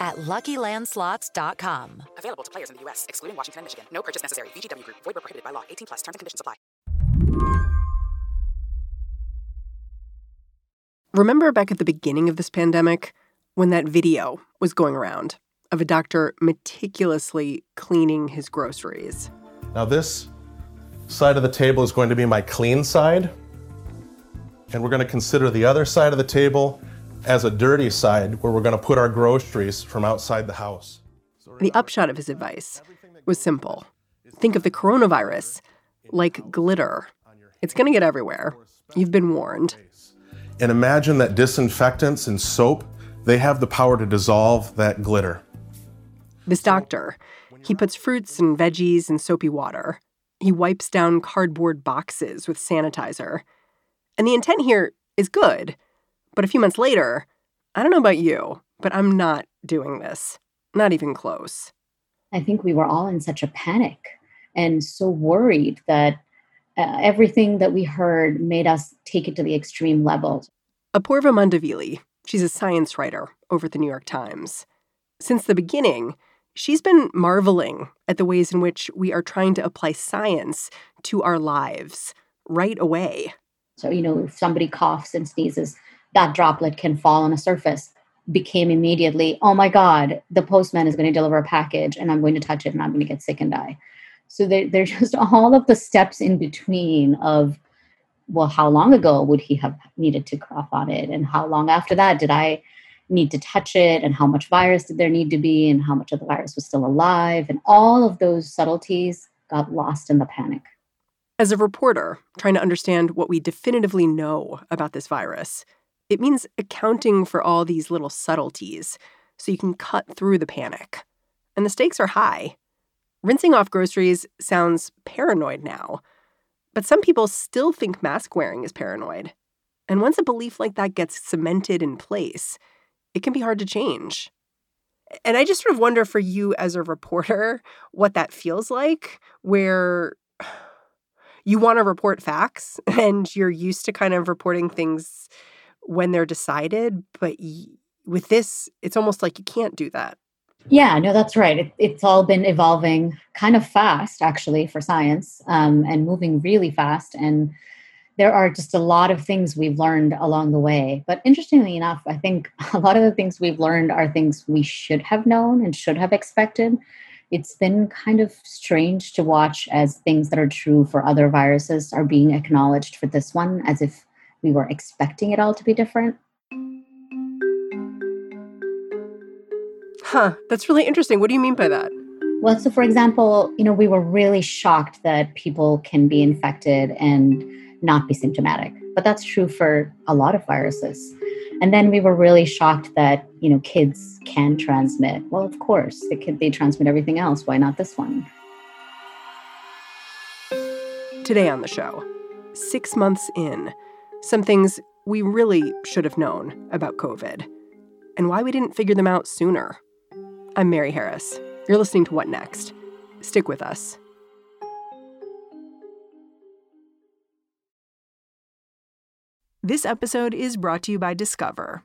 at LuckyLandSlots.com. Available to players in the U.S., excluding Washington and Michigan. No purchase necessary. VGW Group. Void where prohibited by law. 18 plus. Terms and conditions apply. Remember back at the beginning of this pandemic when that video was going around of a doctor meticulously cleaning his groceries? Now this side of the table is going to be my clean side. And we're going to consider the other side of the table as a dirty side where we're going to put our groceries from outside the house. The upshot of his advice was simple. Think of the coronavirus like glitter. It's going to get everywhere. You've been warned. And imagine that disinfectants and soap, they have the power to dissolve that glitter. This doctor, he puts fruits and veggies in soapy water. He wipes down cardboard boxes with sanitizer. And the intent here is good. But a few months later, I don't know about you, but I'm not doing this. Not even close. I think we were all in such a panic and so worried that uh, everything that we heard made us take it to the extreme level. Apoorva Mandavilli, she's a science writer over at the New York Times. Since the beginning, she's been marveling at the ways in which we are trying to apply science to our lives right away. So, you know, if somebody coughs and sneezes, that droplet can fall on a surface became immediately, oh my God, the postman is going to deliver a package and I'm going to touch it and I'm going to get sick and die. So there, there's just all of the steps in between of, well, how long ago would he have needed to cough on it? And how long after that did I need to touch it? And how much virus did there need to be? And how much of the virus was still alive? And all of those subtleties got lost in the panic. As a reporter trying to understand what we definitively know about this virus, it means accounting for all these little subtleties so you can cut through the panic. And the stakes are high. Rinsing off groceries sounds paranoid now, but some people still think mask wearing is paranoid. And once a belief like that gets cemented in place, it can be hard to change. And I just sort of wonder for you as a reporter what that feels like, where you want to report facts and you're used to kind of reporting things when they're decided, but y- with this, it's almost like you can't do that. Yeah, no, that's right. It, it's all been evolving kind of fast, actually, for science um, and moving really fast. And there are just a lot of things we've learned along the way. But interestingly enough, I think a lot of the things we've learned are things we should have known and should have expected. It's been kind of strange to watch as things that are true for other viruses are being acknowledged for this one, as if we weren't expecting it all to be different. Huh, that's really interesting. What do you mean by that? Well, so for example, you know, we were really shocked that people can be infected and not be symptomatic. But that's true for a lot of viruses. And then we were really shocked that, you know, kids can transmit. Well, of course, they could they transmit everything else. Why not this one? Today on the show, six months in, some things we really should have known about COVID and why we didn't figure them out sooner. I'm Mary Harris. You're listening to What Next? Stick with us. This episode is brought to you by Discover.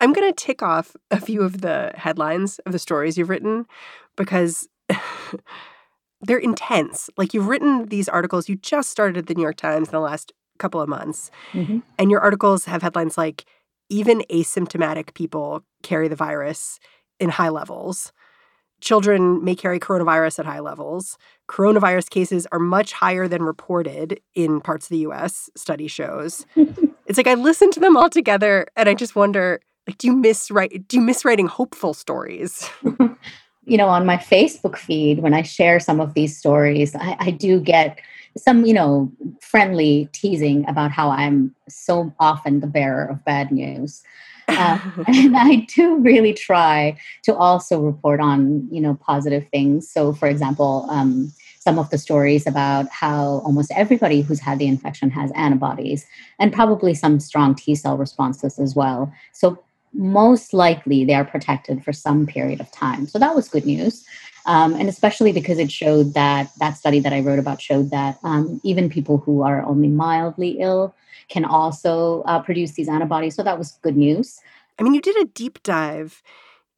I'm going to tick off a few of the headlines of the stories you've written because they're intense. Like you've written these articles, you just started at the New York Times in the last couple of months, mm-hmm. and your articles have headlines like even asymptomatic people carry the virus in high levels. children may carry coronavirus at high levels. Coronavirus cases are much higher than reported in parts of the US, study shows. it's like I listen to them all together and I just wonder like do you miss write do you miss writing hopeful stories? you know, on my Facebook feed, when I share some of these stories, I, I do get some, you know, friendly teasing about how I'm so often the bearer of bad news. Uh, and I do really try to also report on, you know, positive things. So, for example, um, some of the stories about how almost everybody who's had the infection has antibodies and probably some strong T cell responses as well. So, most likely they are protected for some period of time. So that was good news. Um, and especially because it showed that that study that I wrote about showed that um, even people who are only mildly ill can also uh, produce these antibodies. So that was good news. I mean, you did a deep dive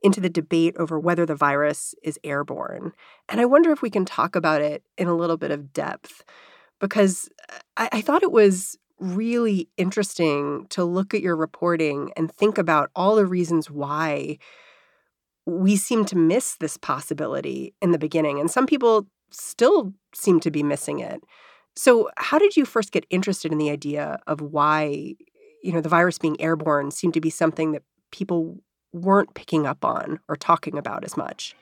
into the debate over whether the virus is airborne. And I wonder if we can talk about it in a little bit of depth because I, I thought it was really interesting to look at your reporting and think about all the reasons why we seem to miss this possibility in the beginning. And some people still seem to be missing it. So, how did you first get interested in the idea of why, you know, the virus being airborne seemed to be something that people weren't picking up on or talking about as much?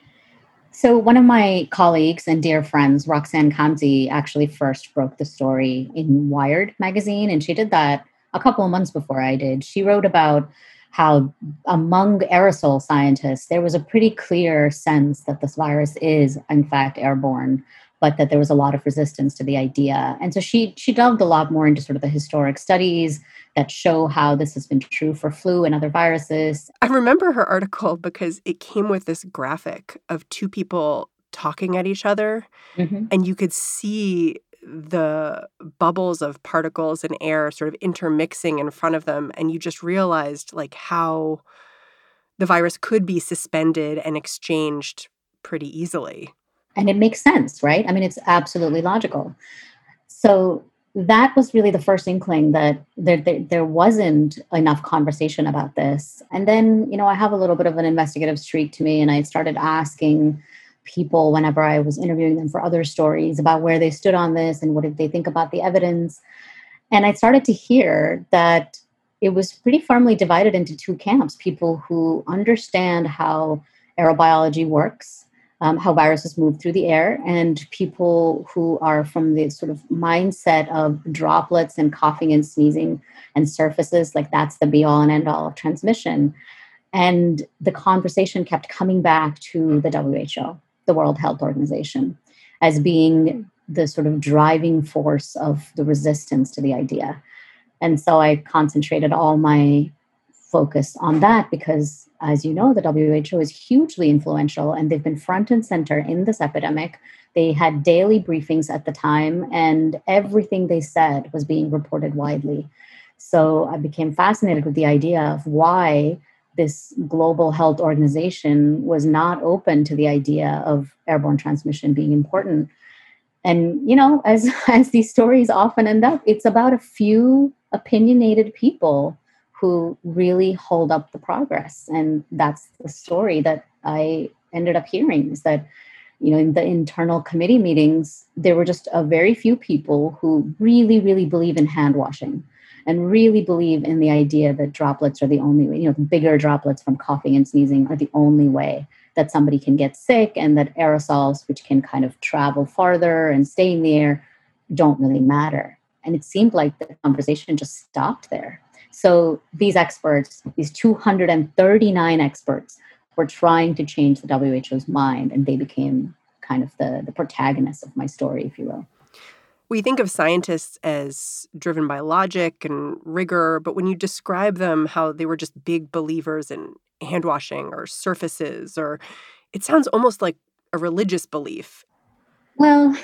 So, one of my colleagues and dear friends, Roxanne Khamsi, actually first broke the story in Wired magazine, and she did that a couple of months before I did. She wrote about how among aerosol scientists, there was a pretty clear sense that this virus is, in fact, airborne but that there was a lot of resistance to the idea. And so she she delved a lot more into sort of the historic studies that show how this has been true for flu and other viruses. I remember her article because it came with this graphic of two people talking at each other mm-hmm. and you could see the bubbles of particles and air sort of intermixing in front of them and you just realized like how the virus could be suspended and exchanged pretty easily and it makes sense, right? I mean, it's absolutely logical. So that was really the first inkling that there, there, there wasn't enough conversation about this. And then, you know, I have a little bit of an investigative streak to me, and I started asking people whenever I was interviewing them for other stories about where they stood on this and what did they think about the evidence. And I started to hear that it was pretty firmly divided into two camps people who understand how aerobiology works um, how viruses move through the air, and people who are from the sort of mindset of droplets and coughing and sneezing and surfaces, like that's the be all and end all of transmission. And the conversation kept coming back to the WHO, the World Health Organization, as being the sort of driving force of the resistance to the idea. And so I concentrated all my focus on that because as you know, the WHO is hugely influential and they've been front and center in this epidemic. They had daily briefings at the time, and everything they said was being reported widely. So I became fascinated with the idea of why this global health organization was not open to the idea of airborne transmission being important. And you know, as as these stories often end up, it's about a few opinionated people who really hold up the progress. And that's the story that I ended up hearing is that, you know, in the internal committee meetings, there were just a very few people who really, really believe in hand washing and really believe in the idea that droplets are the only way, you know, bigger droplets from coughing and sneezing are the only way that somebody can get sick and that aerosols, which can kind of travel farther and stay in the air, don't really matter. And it seemed like the conversation just stopped there so these experts, these 239 experts, were trying to change the WHO's mind, and they became kind of the, the protagonists of my story, if you will. We think of scientists as driven by logic and rigor, but when you describe them how they were just big believers in hand washing or surfaces, or it sounds almost like a religious belief. Well,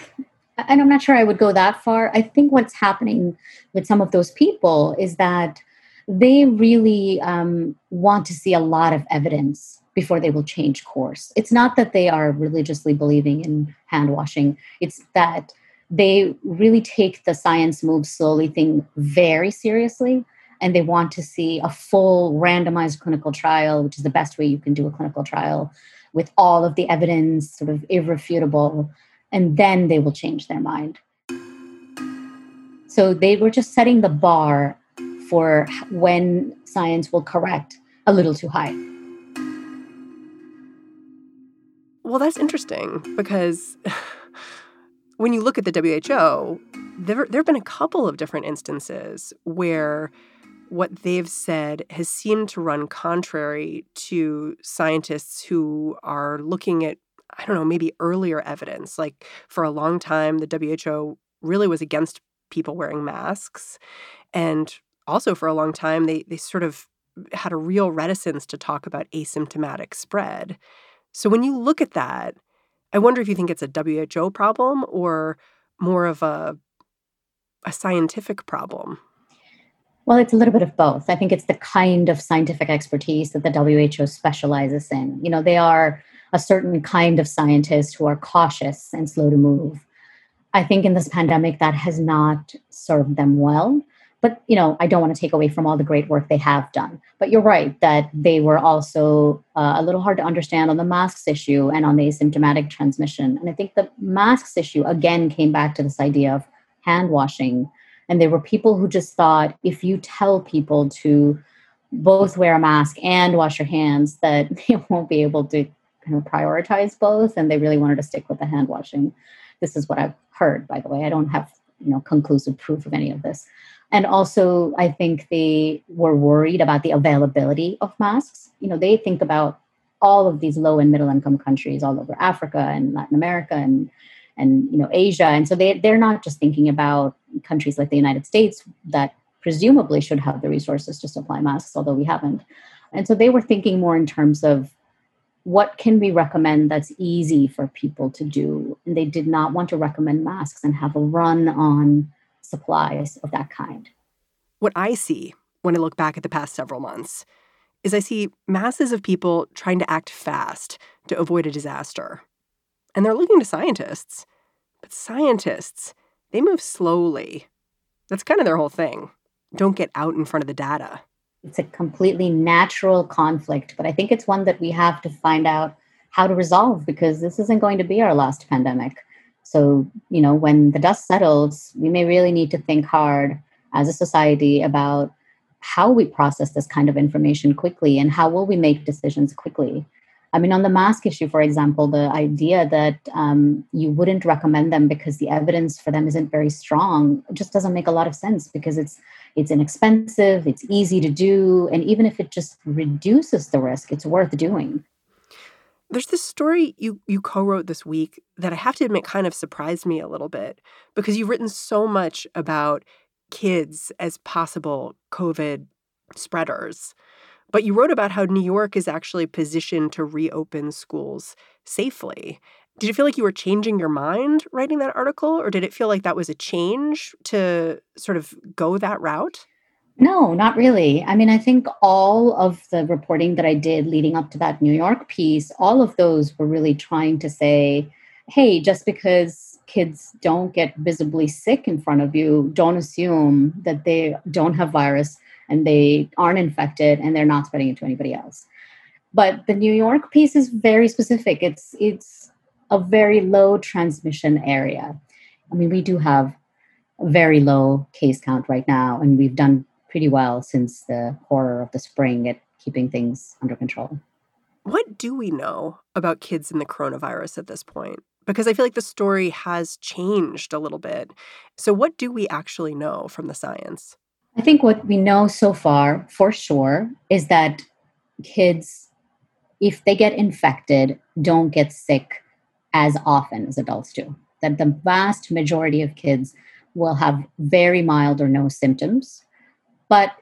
and I'm not sure I would go that far. I think what's happening with some of those people is that they really um, want to see a lot of evidence before they will change course. It's not that they are religiously believing in hand washing, it's that they really take the science moves slowly thing very seriously and they want to see a full randomized clinical trial, which is the best way you can do a clinical trial with all of the evidence sort of irrefutable, and then they will change their mind. So they were just setting the bar for when science will correct a little too high. Well, that's interesting because when you look at the WHO, there, there have been a couple of different instances where what they've said has seemed to run contrary to scientists who are looking at, I don't know, maybe earlier evidence. Like for a long time, the WHO really was against people wearing masks. And also for a long time, they, they sort of had a real reticence to talk about asymptomatic spread. So when you look at that, I wonder if you think it's a WHO problem or more of a a scientific problem. Well, it's a little bit of both. I think it's the kind of scientific expertise that the WHO specializes in. You know, they are a certain kind of scientist who are cautious and slow to move. I think in this pandemic that has not served them well but you know i don't want to take away from all the great work they have done. But you're right that they were also uh, a little hard to understand on the masks issue and on the asymptomatic transmission. And i think the masks issue again came back to this idea of hand washing. And there were people who just thought if you tell people to both wear a mask and wash your hands that they won't be able to kind of prioritize both and they really wanted to stick with the hand washing. This is what i've heard by the way. I don't have you know conclusive proof of any of this and also i think they were worried about the availability of masks. You know they think about all of these low and middle income countries all over africa and latin america and and you know asia. And so they they're not just thinking about countries like the united states that presumably should have the resources to supply masks although we haven't. And so they were thinking more in terms of what can we recommend that's easy for people to do. And they did not want to recommend masks and have a run on supplies of that kind. What I see when I look back at the past several months is I see masses of people trying to act fast to avoid a disaster. And they're looking to scientists. But scientists, they move slowly. That's kind of their whole thing. Don't get out in front of the data. It's a completely natural conflict, but I think it's one that we have to find out how to resolve because this isn't going to be our last pandemic. So, you know, when the dust settles, we may really need to think hard as a society about how we process this kind of information quickly and how will we make decisions quickly. I mean, on the mask issue, for example, the idea that um, you wouldn't recommend them because the evidence for them isn't very strong just doesn't make a lot of sense because it's it's inexpensive, it's easy to do, and even if it just reduces the risk, it's worth doing. There's this story you you co-wrote this week that I have to admit kind of surprised me a little bit because you've written so much about kids as possible COVID spreaders. But you wrote about how New York is actually positioned to reopen schools safely. Did you feel like you were changing your mind writing that article, or did it feel like that was a change to sort of go that route? No, not really. I mean, I think all of the reporting that I did leading up to that New York piece, all of those were really trying to say, hey, just because kids don't get visibly sick in front of you, don't assume that they don't have virus and they aren't infected and they're not spreading it to anybody else. But the New York piece is very specific. It's it's a very low transmission area. I mean, we do have a very low case count right now, and we've done pretty well since the horror of the spring at keeping things under control. What do we know about kids in the coronavirus at this point? Because I feel like the story has changed a little bit. So, what do we actually know from the science? I think what we know so far for sure is that kids, if they get infected, don't get sick as often as adults do. That the vast majority of kids will have very mild or no symptoms but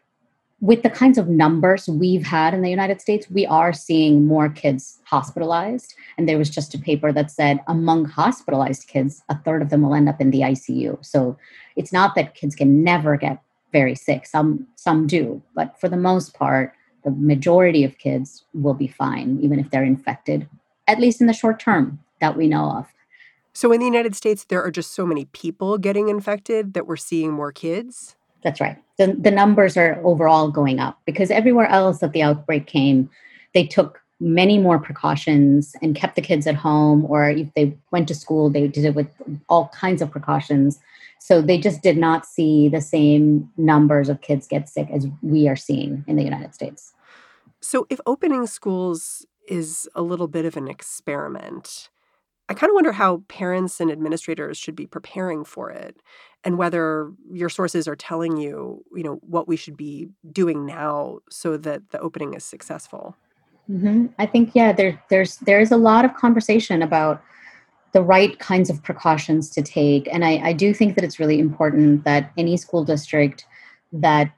with the kinds of numbers we've had in the United States, we are seeing more kids hospitalized. And there was just a paper that said among hospitalized kids, a third of them will end up in the ICU. So it's not that kids can never get very sick. Some some do, but for the most part, the majority of kids will be fine, even if they're infected, at least in the short term that we know of. So in the United States, there are just so many people getting infected that we're seeing more kids. That's right. The, the numbers are overall going up because everywhere else that the outbreak came, they took many more precautions and kept the kids at home, or if they went to school, they did it with all kinds of precautions. So they just did not see the same numbers of kids get sick as we are seeing in the United States. So if opening schools is a little bit of an experiment, I kind of wonder how parents and administrators should be preparing for it and whether your sources are telling you, you know, what we should be doing now so that the opening is successful. Mm-hmm. I think yeah, there, there's there's a lot of conversation about the right kinds of precautions to take, and I, I do think that it's really important that any school district that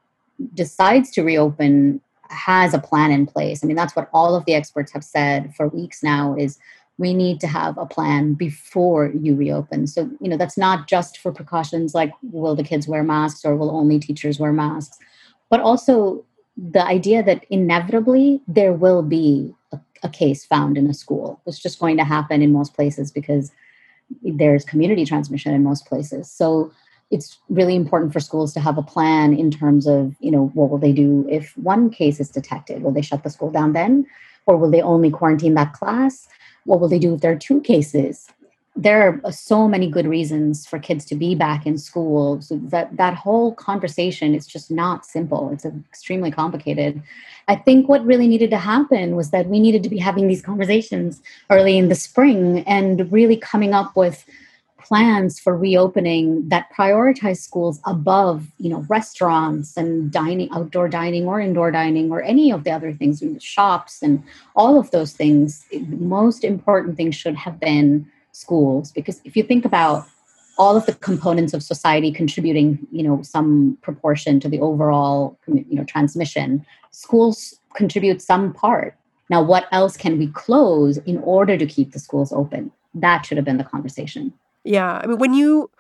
decides to reopen has a plan in place. I mean, that's what all of the experts have said for weeks now. Is we need to have a plan before you reopen. So, you know, that's not just for precautions like will the kids wear masks or will only teachers wear masks, but also the idea that inevitably there will be a, a case found in a school. It's just going to happen in most places because there's community transmission in most places. So, it's really important for schools to have a plan in terms of, you know, what will they do if one case is detected? Will they shut the school down then? Or will they only quarantine that class? What will they do if there are two cases? There are uh, so many good reasons for kids to be back in school. So that that whole conversation is just not simple. It's extremely complicated. I think what really needed to happen was that we needed to be having these conversations early in the spring and really coming up with plans for reopening that prioritize schools above you know restaurants and dining outdoor dining or indoor dining or any of the other things shops and all of those things the most important thing should have been schools. Because if you think about all of the components of society contributing you know some proportion to the overall you know transmission schools contribute some part. Now what else can we close in order to keep the schools open? That should have been the conversation yeah. I mean, when you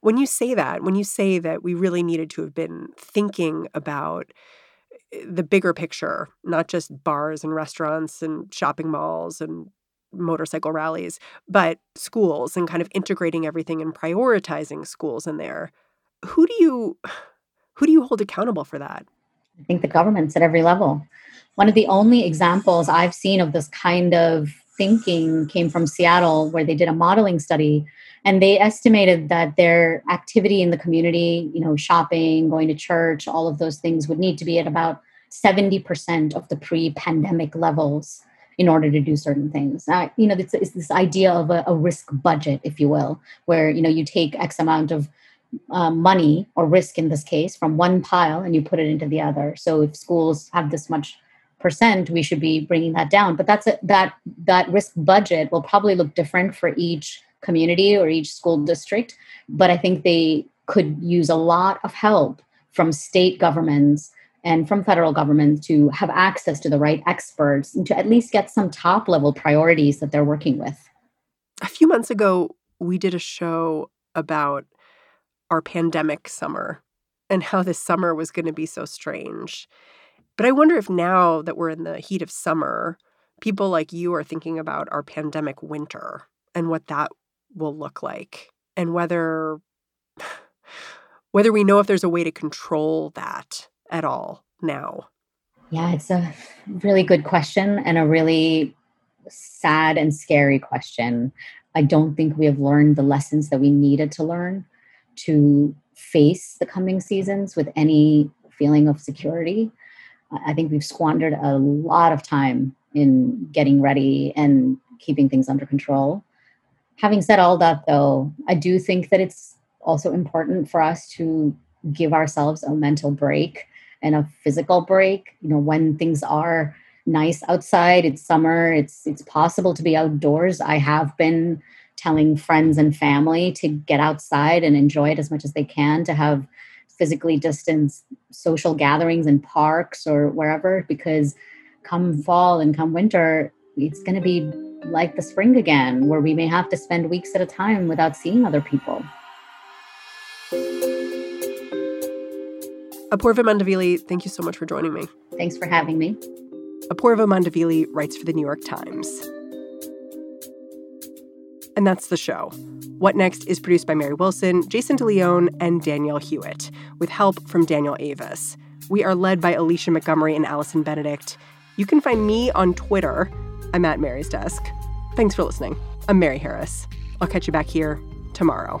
when you say that, when you say that we really needed to have been thinking about eh, the bigger picture, not just bars and restaurants and shopping malls and motorcycle rallies, but schools and kind of integrating everything and prioritizing schools in there. Who do you who do you hold accountable for that? I think the governments at every level. One of the only examples I've seen of this kind of thinking came from Seattle, where they did a modeling study and they estimated that their activity in the community, you know, shopping, going to church, all of those things would need to be at about 70% of the pre pandemic levels in order to do certain things. Uh, you know, it's, it's, this idea of a, a, risk budget, if you will, where, you know, you take X amount of um, money or risk in this case from one pile and you put it into the other. So if schools have this much percent, we should be bringing that down. But that's a, that that risk budget will probably look different for each community or each school district. But I think they could use a lot of help from state governments and from federal governments to have access to the right experts and to at least get some top level priorities that they're working with. A few months ago, we did a show about our pandemic summer and how this summer was going to be so strange. But I wonder if now that we're in the heat of summer, people like you are thinking about our pandemic winter and what that will look like and whether whether we know if there's a way to control that at all now. Yeah, it's a really good question and a really sad and scary question. I don't think we have learned the lessons that we needed to learn to face the coming seasons with any feeling of security. I think we've squandered a lot of time in getting ready and keeping things under control having said all that though i do think that it's also important for us to give ourselves a mental break and a physical break. You know when things are nice outside it's summer it's it's possible to be outdoors. I have been telling friends and family to get outside and enjoy it as much as they can to have physically distanced social gatherings in parks or wherever because come fall and come winter it's going to be like the spring again, where we may have to spend weeks at a time without seeing other people. Apoorva Mandavilli, thank you so much for joining me. Thanks for having me. Apoorva Mandavilli writes for the New York Times. And that's the show. What Next is produced by Mary Wilson, Jason DeLeon, and Danielle Hewitt, with help from Daniel Avis. We are led by Alicia Montgomery and Allison Benedict. You can find me on Twitter. I'm at Mary's Desk. Thanks for listening. I'm Mary Harris. I'll catch you back here tomorrow.